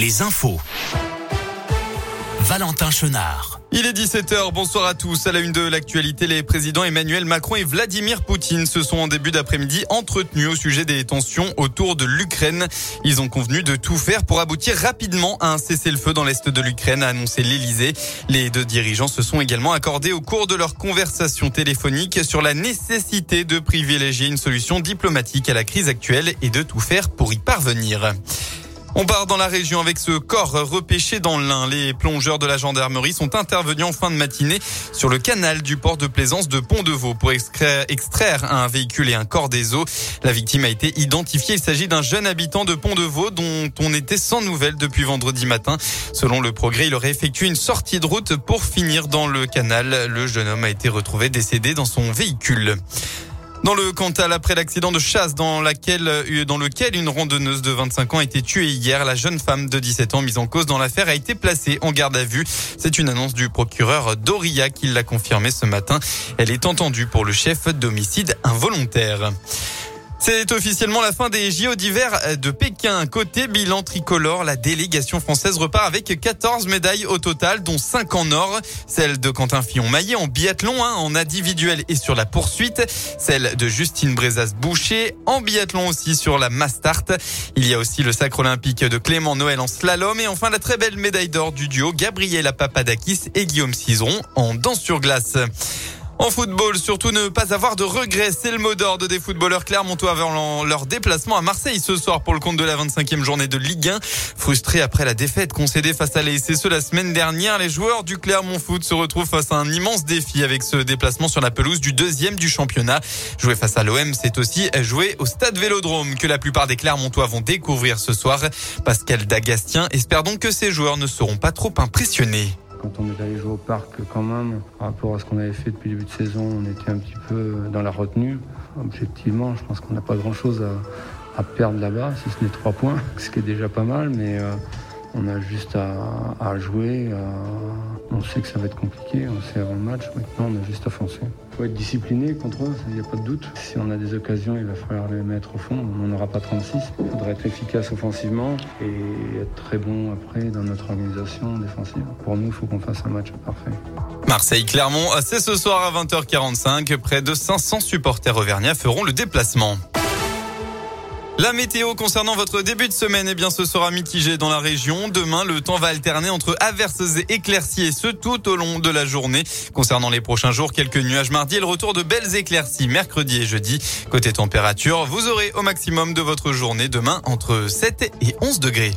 les infos. Valentin Chenard. Il est 17h, bonsoir à tous. À la une de l'actualité, les présidents Emmanuel Macron et Vladimir Poutine se sont en début d'après-midi entretenus au sujet des tensions autour de l'Ukraine. Ils ont convenu de tout faire pour aboutir rapidement à un cessez-le-feu dans l'est de l'Ukraine, a annoncé l'Elysée. Les deux dirigeants se sont également accordés au cours de leur conversation téléphonique sur la nécessité de privilégier une solution diplomatique à la crise actuelle et de tout faire pour y parvenir. On part dans la région avec ce corps repêché dans l'Ain. Les plongeurs de la gendarmerie sont intervenus en fin de matinée sur le canal du port de plaisance de Pont-de-Vaux pour extraire un véhicule et un corps des eaux. La victime a été identifiée. Il s'agit d'un jeune habitant de Pont-de-Vaux dont on était sans nouvelles depuis vendredi matin. Selon le progrès, il aurait effectué une sortie de route pour finir dans le canal. Le jeune homme a été retrouvé décédé dans son véhicule. Dans le Cantal, après l'accident de chasse dans, euh, lequel une randonneuse de 25 ans a été tuée hier, la jeune femme de 17 ans mise en cause dans l'affaire a été placée en garde à vue. C'est une annonce du procureur Doria qui l'a confirmé ce matin. Elle est entendue pour le chef d'homicide involontaire. C'est officiellement la fin des JO d'hiver de Pékin. Côté bilan tricolore, la délégation française repart avec 14 médailles au total, dont 5 en or. Celle de Quentin Fillon-Maillet en biathlon, hein, en individuel et sur la poursuite. Celle de Justine Brezas-Boucher en biathlon aussi sur la Mastart. Il y a aussi le sacre olympique de Clément Noël en slalom et enfin la très belle médaille d'or du duo Gabriela Papadakis et Guillaume Cizeron en danse sur glace. En football, surtout ne pas avoir de regrets, c'est le mot d'ordre des footballeurs clermontois avant leur déplacement à Marseille ce soir pour le compte de la 25e journée de Ligue 1. Frustrés après la défaite concédée face à l'ASSE la semaine dernière, les joueurs du Clermont Foot se retrouvent face à un immense défi avec ce déplacement sur la pelouse du deuxième du championnat. Jouer face à l'OM, c'est aussi jouer au stade Vélodrome que la plupart des Clermontois vont découvrir ce soir. Pascal Dagastien espère donc que ces joueurs ne seront pas trop impressionnés. Quand on est allé jouer au parc, quand même, par rapport à ce qu'on avait fait depuis le début de saison, on était un petit peu dans la retenue. Objectivement, je pense qu'on n'a pas grand-chose à, perdre là-bas, si ce n'est trois points, ce qui est déjà pas mal, mais euh, on a juste à, jouer. On sait que ça va être compliqué, on sait avant le match. Maintenant, on a juste à foncer. Il faut être discipliné contre eux, il n'y a pas de doute. Si on a des occasions, il va falloir les mettre au fond. On n'en aura pas 36. Il faudrait être efficace offensivement et être très bon après dans notre organisation défensive. Pour nous, il faut qu'on fasse un match parfait. Marseille-Clermont, c'est ce soir à 20h45. Près de 500 supporters auvergnats feront le déplacement. La météo concernant votre début de semaine, eh bien, ce sera mitigé dans la région. Demain, le temps va alterner entre averses et éclaircies et ce tout au long de la journée. Concernant les prochains jours, quelques nuages mardi et le retour de belles éclaircies mercredi et jeudi. Côté température, vous aurez au maximum de votre journée demain entre 7 et 11 degrés.